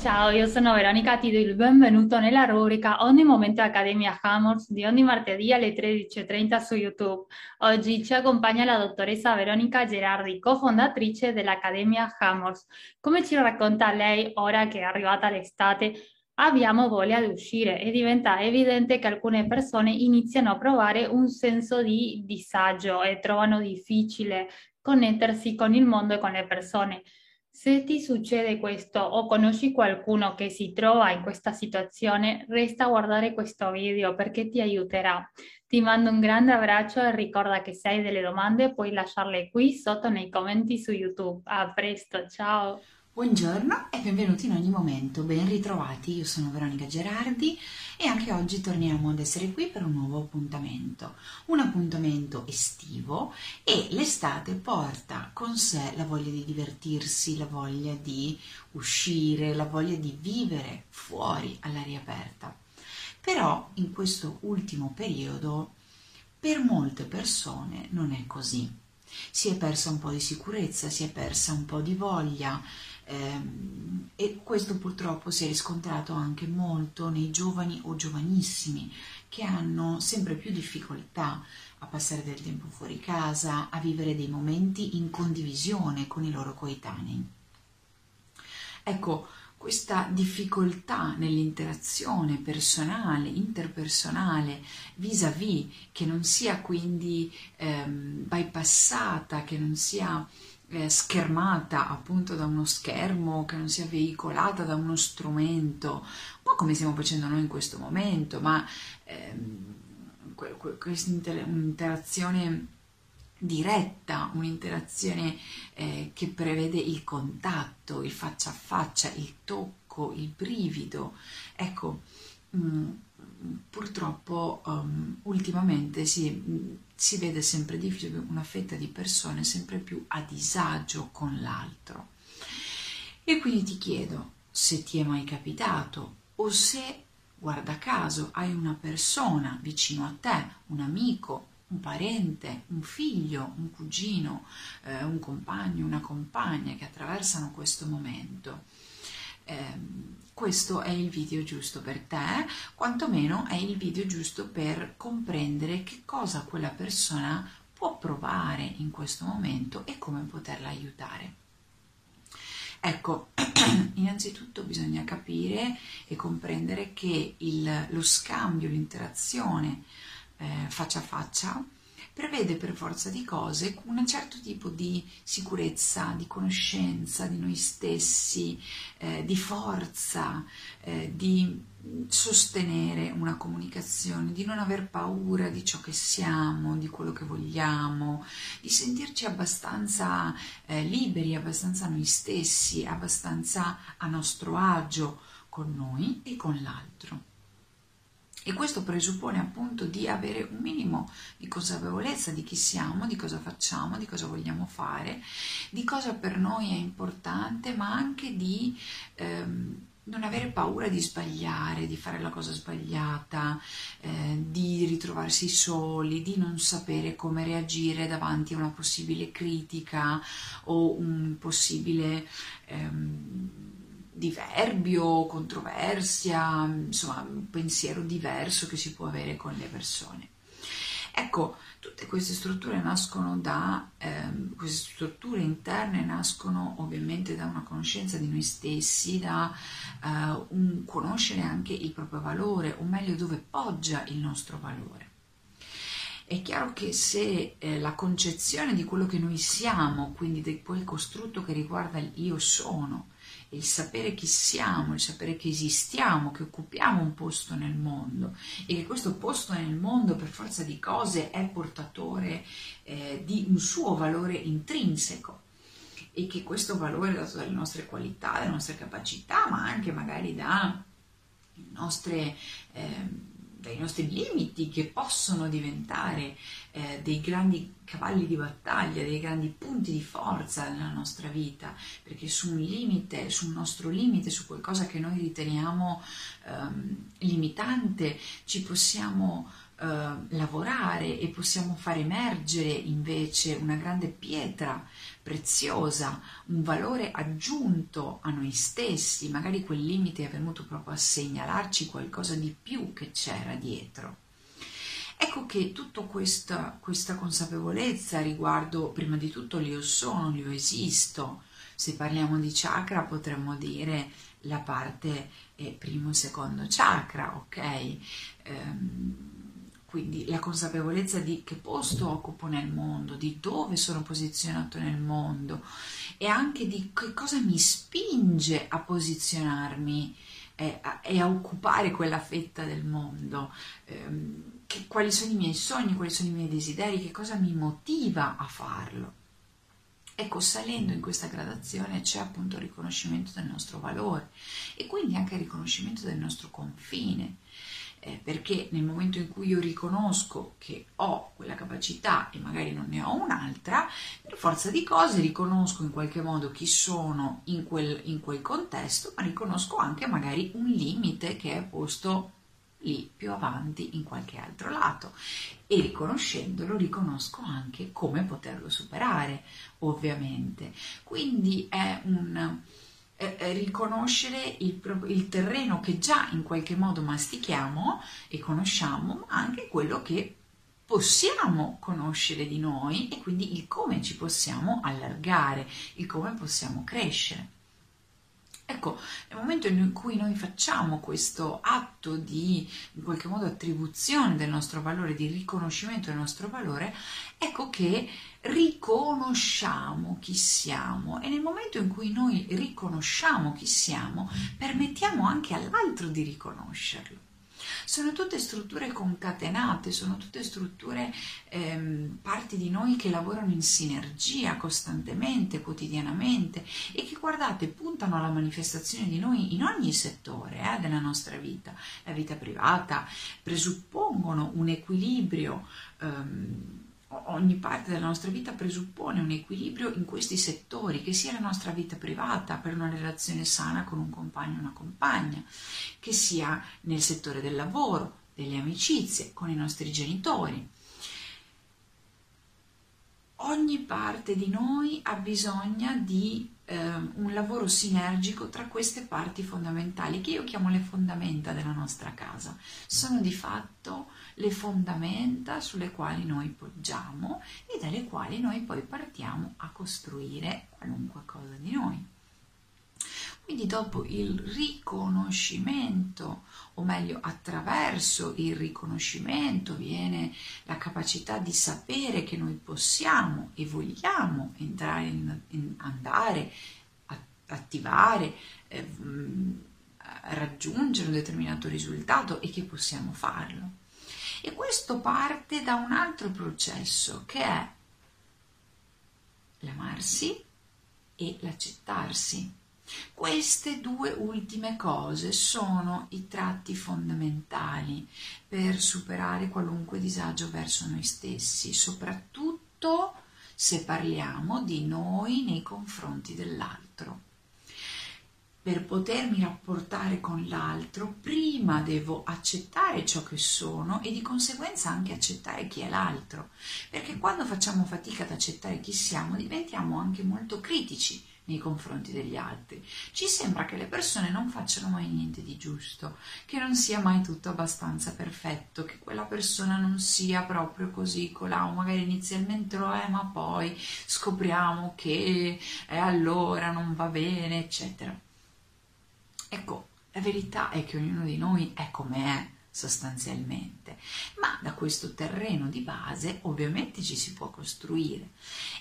Ciao, io sono Veronica, ti do il benvenuto nella rubrica Ogni momento Accademia Hammers di ogni martedì alle 13.30 su YouTube. Oggi ci accompagna la dottoressa Veronica Gerardi, cofondatrice dell'Accademia Hammers. Come ci racconta lei, ora che è arrivata l'estate, abbiamo voglia di uscire e diventa evidente che alcune persone iniziano a provare un senso di disagio e trovano difficile connettersi con il mondo e con le persone. Se ti succede questo o conosci qualcuno che si trova in questa situazione, resta a guardare questo video perché ti aiuterà. Ti mando un grande abbraccio e ricorda che se hai delle domande puoi lasciarle qui sotto nei commenti su YouTube. A presto, ciao! Buongiorno e benvenuti in ogni momento, ben ritrovati, io sono Veronica Gerardi e anche oggi torniamo ad essere qui per un nuovo appuntamento, un appuntamento estivo e l'estate porta con sé la voglia di divertirsi, la voglia di uscire, la voglia di vivere fuori all'aria aperta. Però in questo ultimo periodo per molte persone non è così. Si è persa un po' di sicurezza, si è persa un po' di voglia, e questo purtroppo si è riscontrato anche molto nei giovani o giovanissimi che hanno sempre più difficoltà a passare del tempo fuori casa, a vivere dei momenti in condivisione con i loro coetanei. Ecco, questa difficoltà nell'interazione personale, interpersonale, vis-à-vis, che non sia quindi ehm, bypassata, che non sia eh, schermata appunto da uno schermo, che non sia veicolata da uno strumento, un po' come stiamo facendo noi in questo momento, ma ehm, questa interazione diretta, un'interazione eh, che prevede il contatto, il faccia a faccia, il tocco, il brivido. Ecco, mh, mm, purtroppo um, ultimamente si, si, vede sempre di più una fetta di persone sempre più a disagio con l'altro. E quindi ti chiedo se ti è mai capitato o se, guarda caso, hai una persona vicino a te, un amico, un parente, un figlio, un cugino, eh, un compagno, una compagna che attraversano questo momento Ehm, questo è il video giusto per te, quantomeno è il video giusto per comprendere che cosa quella persona può provare in questo momento e come poterla aiutare. Ecco, innanzitutto bisogna capire e comprendere che il, lo scambio, l'interazione eh, faccia a faccia prevede per forza di cose un certo tipo di sicurezza, di conoscenza di noi stessi, eh, di forza, eh, di sostenere una comunicazione, di non aver paura di ciò che siamo, di quello che vogliamo, di sentirci abbastanza eh, liberi, abbastanza noi stessi, abbastanza a nostro agio con noi e con l'altro. E questo presuppone appunto di avere un minimo di consapevolezza di chi siamo, di cosa facciamo, di cosa vogliamo fare, di cosa per noi è importante, ma anche di ehm, non avere paura di sbagliare, di fare la cosa sbagliata, eh, di ritrovarsi soli, di non sapere come reagire davanti a una possibile critica o un possibile... Ehm, diverbio, controversia, insomma un pensiero diverso che si può avere con le persone. Ecco, tutte queste strutture nascono da, ehm, queste strutture interne nascono ovviamente da una conoscenza di noi stessi, da eh, un conoscere anche il proprio valore, o meglio dove poggia il nostro valore. È chiaro che se eh, la concezione di quello che noi siamo, quindi di quel costrutto che riguarda il io sono, il sapere chi siamo, il sapere che esistiamo, che occupiamo un posto nel mondo e che questo posto nel mondo per forza di cose è portatore eh, di un suo valore intrinseco e che questo valore è dato dalle nostre qualità, dalle nostre capacità, ma anche magari da nostre... Eh, dai nostri limiti che possono diventare eh, dei grandi cavalli di battaglia, dei grandi punti di forza nella nostra vita, perché su un limite, su un nostro limite, su qualcosa che noi riteniamo ehm, limitante, ci possiamo eh, lavorare e possiamo far emergere invece una grande pietra preziosa, un valore aggiunto a noi stessi, magari quel limite è venuto proprio a segnalarci qualcosa di più che c'era dietro. Ecco che tutta questa, questa consapevolezza riguardo prima di tutto l'io sono, l'io esisto, se parliamo di chakra potremmo dire la parte eh, primo e secondo chakra, ok? Ehm, quindi la consapevolezza di che posto occupo nel mondo, di dove sono posizionato nel mondo e anche di che cosa mi spinge a posizionarmi e a, e a occupare quella fetta del mondo, ehm, che, quali sono i miei sogni, quali sono i miei desideri, che cosa mi motiva a farlo. Ecco, salendo in questa gradazione c'è appunto il riconoscimento del nostro valore e quindi anche il riconoscimento del nostro confine eh, perché nel momento in cui io riconosco che ho quella capacità e magari non ne ho un'altra, per forza di cose riconosco in qualche modo chi sono in quel, in quel contesto, ma riconosco anche magari un limite che è posto lì più avanti in qualche altro lato. E riconoscendolo riconosco anche come poterlo superare ovviamente. Quindi è un eh, eh, riconoscere il, il, terreno che già in qualche modo mastichiamo e conosciamo, ma anche quello che possiamo conoscere di noi e quindi il come ci possiamo allargare, il come possiamo crescere. Ecco, nel momento in cui noi facciamo questo atto di, in qualche modo, attribuzione del nostro valore, di riconoscimento del nostro valore, ecco che riconosciamo chi siamo e nel momento in cui noi riconosciamo chi siamo, permettiamo anche all'altro di riconoscerlo. Sono tutte strutture concatenate, sono tutte strutture, ehm, parti di noi che lavorano in sinergia costantemente, quotidianamente e che guardate puntano alla manifestazione di noi in ogni settore eh, della nostra vita. La vita privata presuppongono un equilibrio. Ehm, ogni parte della nostra vita presuppone un equilibrio in questi settori, che sia la nostra vita privata per una relazione sana con un compagno o una compagna, che sia nel settore del lavoro, delle amicizie, con i nostri genitori. Ogni parte di noi ha bisogno di eh, un lavoro sinergico tra queste parti fondamentali, che io chiamo le fondamenta della nostra casa. Sono di fatto le fondamenta sulle quali noi poggiamo e dalle quali noi poi partiamo a costruire qualunque cosa di noi. Quindi dopo il riconoscimento, o meglio attraverso il riconoscimento, viene la capacità di sapere che noi possiamo e vogliamo entrare in, in andare, attivare, eh, raggiungere un determinato risultato e che possiamo farlo. E questo parte da un altro processo che è l'amarsi e l'accettarsi. Queste due ultime cose sono i tratti fondamentali per superare qualunque disagio verso noi stessi, soprattutto se parliamo di noi nei confronti dell'altro per potermi rapportare con l'altro, prima devo accettare ciò che sono e di conseguenza anche accettare chi è l'altro, perché quando facciamo fatica ad accettare chi siamo diventiamo anche molto critici nei confronti degli altri. Ci sembra che le persone non facciano mai niente di giusto, che non sia mai tutto abbastanza perfetto, che quella persona non sia proprio così colà, o magari inizialmente lo è, ma poi scopriamo che eh, allora non va bene, eccetera. Ecco, la verità è che ognuno di noi è come è sostanzialmente, ma da questo terreno di base ovviamente ci si può costruire.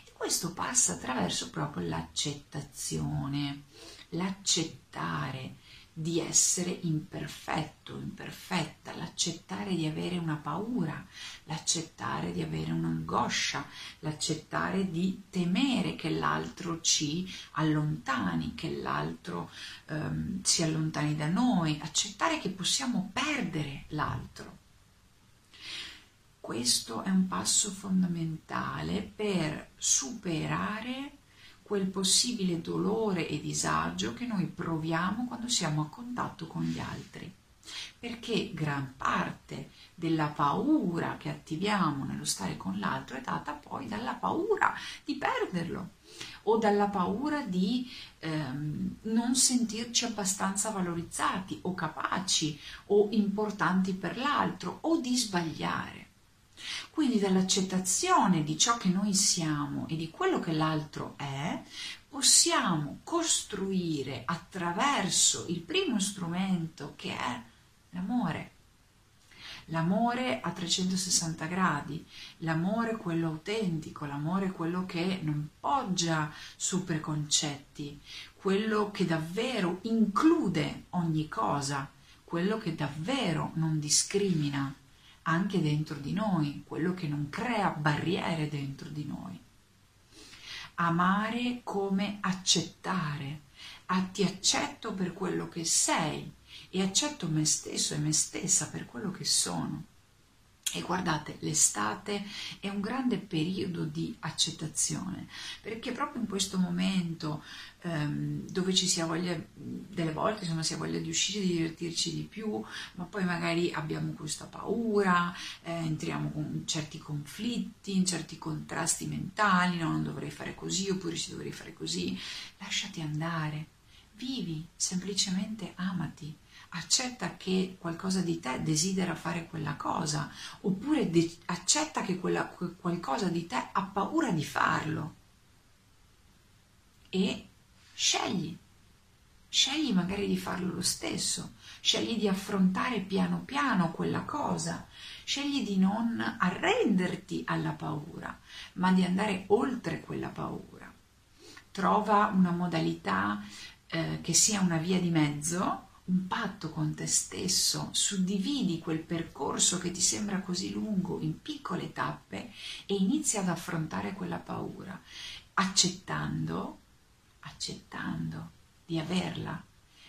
E questo passa attraverso proprio l'accettazione, l'accettare di essere imperfetto, imperfetta, l'accettare di avere una paura, l'accettare di avere un'angoscia, l'accettare di temere che l'altro ci allontani, che l'altro ehm, si allontani da noi, accettare che possiamo perdere l'altro. Questo è un passo fondamentale per superare quel possibile dolore e disagio che noi proviamo quando siamo a contatto con gli altri. perché gran parte della paura che attiviamo nello stare con l'altro è data poi dalla paura di perderlo o dalla paura di ehm, non sentirci abbastanza valorizzati o capaci o importanti per l'altro o di sbagliare. Quindi dall'accettazione di ciò che noi siamo e di quello che l'altro è, possiamo costruire attraverso il primo strumento che è l'amore. L'amore a 360 gradi, l'amore quello autentico, l'amore quello che non poggia su preconcetti, quello che davvero include ogni cosa, quello che davvero non discrimina anche dentro di noi, quello che non crea barriere dentro di noi. Amare come accettare. Ah, ti accetto per quello che sei e accetto me stesso e me stessa per quello che sono. E guardate, l'estate è un grande periodo di accettazione, perché proprio in questo momento ehm, dove ci si ha voglia, delle volte insomma, si ha voglia di uscire, di divertirci di più, ma poi magari abbiamo questa paura, eh, entriamo in certi conflitti, in certi contrasti mentali, no, non dovrei fare così oppure ci dovrei fare così, lasciati andare, vivi, semplicemente amati accetta che qualcosa di te desidera fare quella cosa, oppure de- accetta che quella, qualcosa di te ha paura di farlo e scegli. Scegli magari di farlo lo stesso, scegli di affrontare piano piano quella cosa, scegli di non arrenderti alla paura, ma di andare oltre quella paura. Trova una modalità eh, che sia una via di mezzo un patto con te stesso, suddividi quel percorso che ti sembra così lungo in piccole tappe e inizi ad affrontare quella paura, accettando, accettando di averla,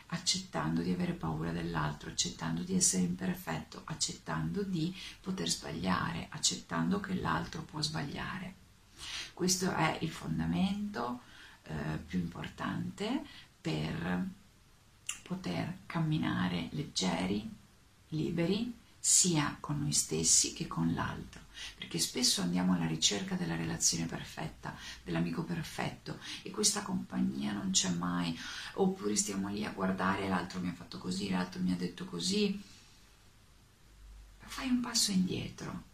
accettando di avere paura dell'altro, accettando di essere imperfetto, accettando di poter sbagliare, accettando che l'altro può sbagliare. Questo è il fondamento eh, più importante per poter camminare leggeri, liberi, sia con noi stessi che con l'altro, perché spesso andiamo alla ricerca della relazione perfetta, dell'amico perfetto e questa compagnia non c'è mai, oppure stiamo lì a guardare l'altro mi ha fatto così, l'altro mi ha detto così. Fai un passo indietro,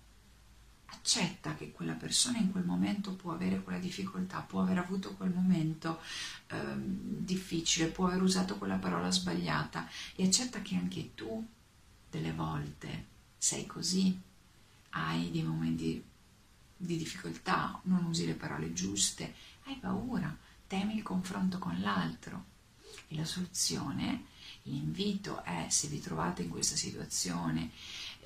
accetta che quella persona in quel momento può avere quella difficoltà, può aver avuto quel momento ehm, difficile, può aver usato quella parola sbagliata e accetta che anche tu delle volte sei così, hai dei momenti di difficoltà, non usi le parole giuste, hai paura, temi il confronto con l'altro. E la soluzione, l'invito è se vi trovate in questa situazione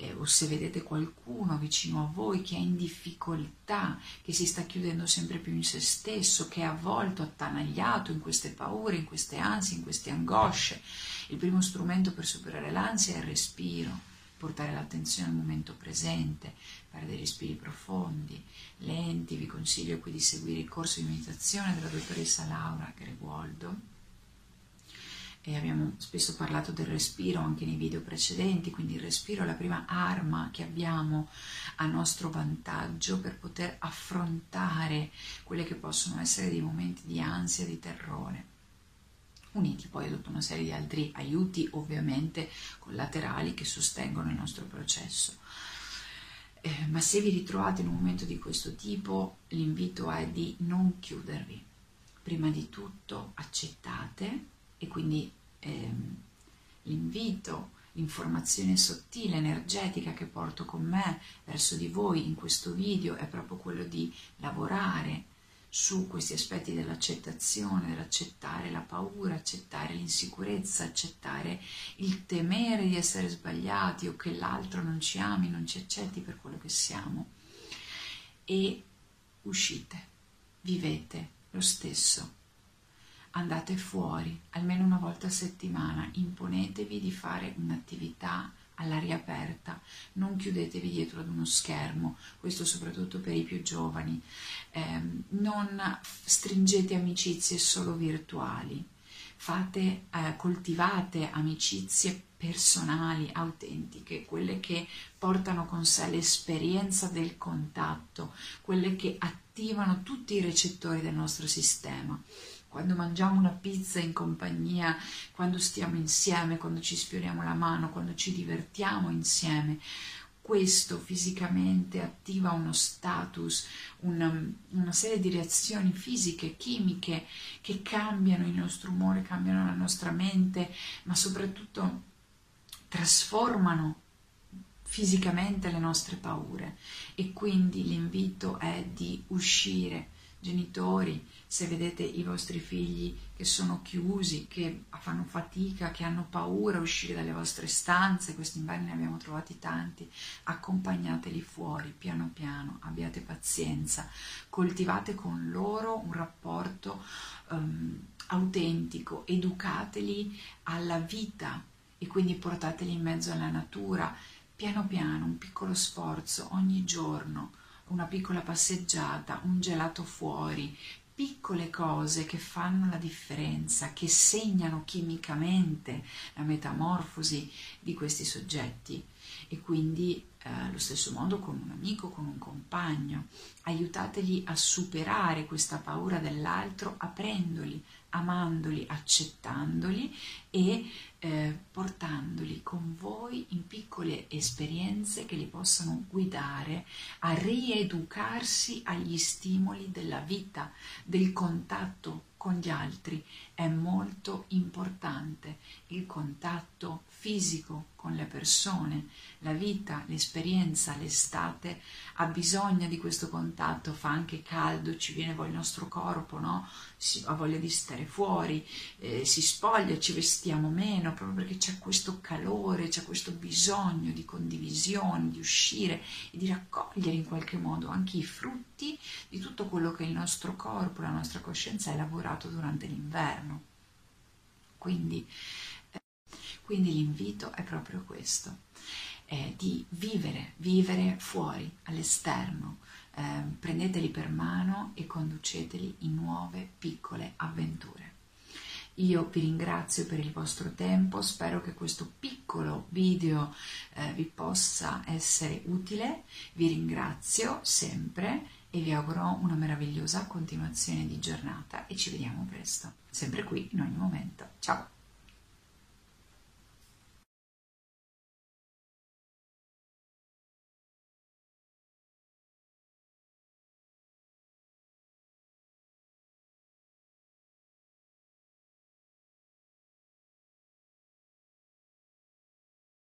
eh, o se vedete qualcuno vicino a voi che è in difficoltà, che si sta chiudendo sempre più in se stesso, che è avvolto, attanagliato in queste paure, in queste ansie, in queste angosce, il primo strumento per superare l'ansia è il respiro portare l'attenzione al momento presente, fare dei respiri profondi, lenti, vi consiglio qui di seguire il corso di meditazione della dottoressa Laura Greguoldo e abbiamo spesso parlato del respiro anche nei video precedenti, quindi il respiro è la prima arma che abbiamo a nostro vantaggio per poter affrontare quelli che possono essere dei momenti di ansia, di terrore uniti poi a tutta una serie di altri aiuti ovviamente collaterali che sostengono il nostro processo. Eh, ma se vi ritrovate in un momento di questo tipo, l'invito è di non chiudervi. Prima di tutto accettate e quindi ehm, l'invito, l'informazione sottile, energetica che porto con me verso di voi in questo video è proprio quello di lavorare su questi aspetti dell'accettazione, dell'accettare la paura, accettare l'insicurezza, accettare il temere di essere sbagliati o che l'altro non ci ami, non ci accetti per quello che siamo. E uscite, vivete lo stesso andate fuori almeno una volta a settimana, imponetevi di fare un'attività all'aria aperta, non chiudetevi dietro ad uno schermo, questo soprattutto per i più giovani, eh, non stringete amicizie solo virtuali, fate, eh, coltivate amicizie personali, autentiche, quelle che portano con sé l'esperienza del contatto, quelle che attivano tutti i recettori del nostro sistema. Quando mangiamo una pizza in compagnia, quando stiamo insieme, quando ci sfioriamo la mano, quando ci divertiamo insieme, questo fisicamente attiva uno status, una, una, serie di reazioni fisiche, chimiche che cambiano il nostro umore, cambiano la nostra mente, ma soprattutto trasformano fisicamente le nostre paure. E quindi l'invito è di uscire genitori se vedete i vostri figli che sono chiusi che fanno fatica che hanno paura a uscire dalle vostre stanze quest'inverno ne abbiamo trovati tanti accompagnateli fuori piano piano abbiate pazienza coltivate con loro un rapporto um, autentico educateli alla vita e quindi portateli in mezzo alla natura, piano piano, un piccolo sforzo ogni giorno, una piccola passeggiata, un gelato fuori, piccole cose che fanno la differenza, che segnano chimicamente la metamorfosi di questi soggetti. E quindi eh, allo stesso modo con un amico, con un compagno, aiutateli a superare questa paura dell'altro aprendoli, amandoli, accettandoli e eh, portandoli con voi in piccole esperienze che li possano guidare a rieducarsi agli stimoli della vita, del contatto con gli altri. È molto importante il contatto fisico con le persone, la vita, l'esperienza, l'estate ha bisogno di questo contatto, fa anche caldo, ci viene il nostro corpo, no? Si, ha voglia di stare fuori, eh, si spoglia, ci vestiamo meno, proprio perché c'è questo calore, c'è questo bisogno di condivisione, di uscire e di raccogliere in qualche modo anche i frutti di tutto quello che il nostro corpo, la nostra coscienza ha lavorato durante l'inverno. Quindi quindi l'invito è proprio questo, eh, di vivere, vivere fuori, all'esterno. Eh, prendeteli per mano e conduceteli in nuove piccole avventure. Io vi ringrazio per il vostro tempo, spero che questo piccolo video eh, vi possa essere utile, vi ringrazio sempre e vi auguro una meravigliosa continuazione di giornata e ci vediamo presto, sempre qui in ogni momento. Ciao!